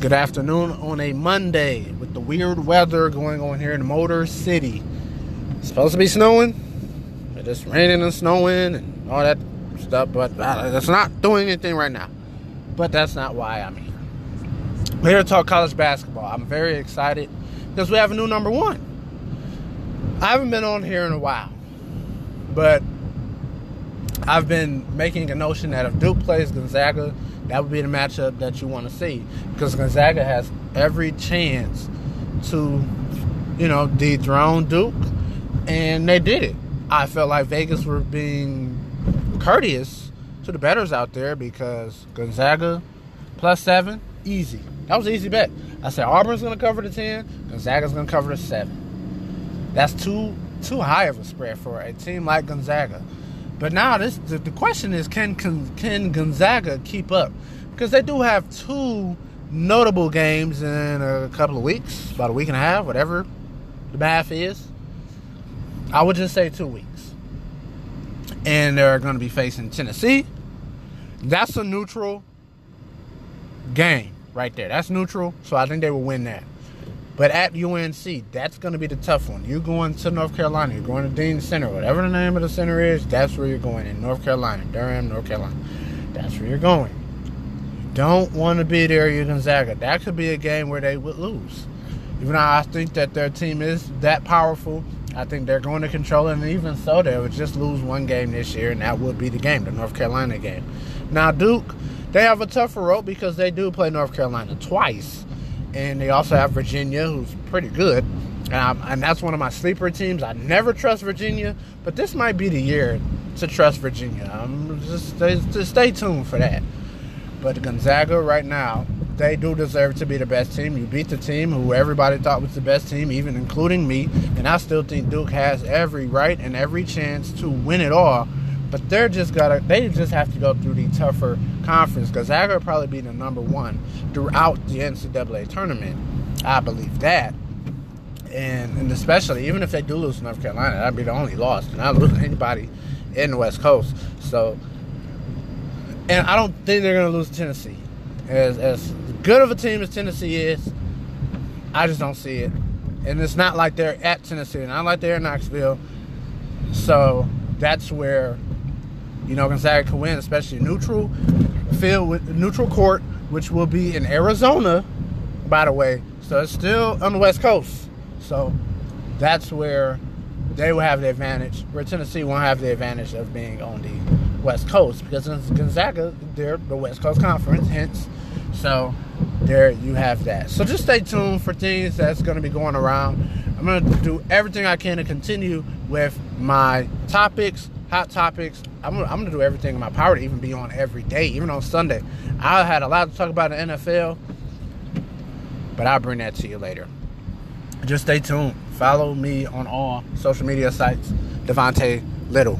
Good afternoon on a Monday with the weird weather going on here in Motor City. It's supposed to be snowing, but it's raining and snowing and all that stuff, but uh, it's not doing anything right now. But that's not why I'm here. We're here to talk college basketball. I'm very excited because we have a new number one. I haven't been on here in a while, but I've been making a notion that if Duke plays Gonzaga, that would be the matchup that you want to see because Gonzaga has every chance to, you know, dethrone Duke, and they did it. I felt like Vegas were being courteous to the betters out there because Gonzaga plus seven, easy. That was an easy bet. I said Auburn's going to cover the ten, Gonzaga's going to cover the seven. That's too too high of a spread for a team like Gonzaga. But now this the, the question is can, can can Gonzaga keep up? Because they do have two notable games in a couple of weeks, about a week and a half, whatever the math is. I would just say two weeks. And they're going to be facing Tennessee. That's a neutral game right there. That's neutral, so I think they will win that. But at UNC, that's going to be the tough one. You're going to North Carolina. You're going to Dean Center, whatever the name of the center is. That's where you're going in North Carolina, Durham, North Carolina. That's where you're going. You don't want to be there, you Gonzaga. That could be a game where they would lose. Even though I think that their team is that powerful, I think they're going to control it. And even so, they would just lose one game this year, and that would be the game, the North Carolina game. Now, Duke, they have a tougher road because they do play North Carolina twice and they also have Virginia, who's pretty good. Um, and that's one of my sleeper teams. I never trust Virginia, but this might be the year to trust Virginia. Um, just, just stay tuned for that. But Gonzaga right now, they do deserve to be the best team. You beat the team who everybody thought was the best team, even including me. And I still think Duke has every right and every chance to win it all. But they're just gotta they just have to go through the tougher conference. Because Gonzaga will probably be the number one throughout the NCAA tournament. I believe that. And, and especially even if they do lose North Carolina, that'd be the only loss. They're not losing anybody in the West Coast. So and I don't think they're gonna lose Tennessee. As as good of a team as Tennessee is, I just don't see it. And it's not like they're at Tennessee, and not like they're in Knoxville. So that's where you know Gonzaga can win, especially neutral field with neutral court, which will be in Arizona, by the way. So it's still on the West Coast. So that's where they will have the advantage, where Tennessee won't have the advantage of being on the West Coast because Gonzaga, they're the West Coast Conference, hence. So there you have that. So just stay tuned for things that's going to be going around. I'm going to do everything I can to continue with my topics, hot topics. I'm I'm gonna do everything in my power to even be on every day, even on Sunday. I had a lot to talk about the NFL, but I'll bring that to you later. Just stay tuned. Follow me on all social media sites. Devonte Little.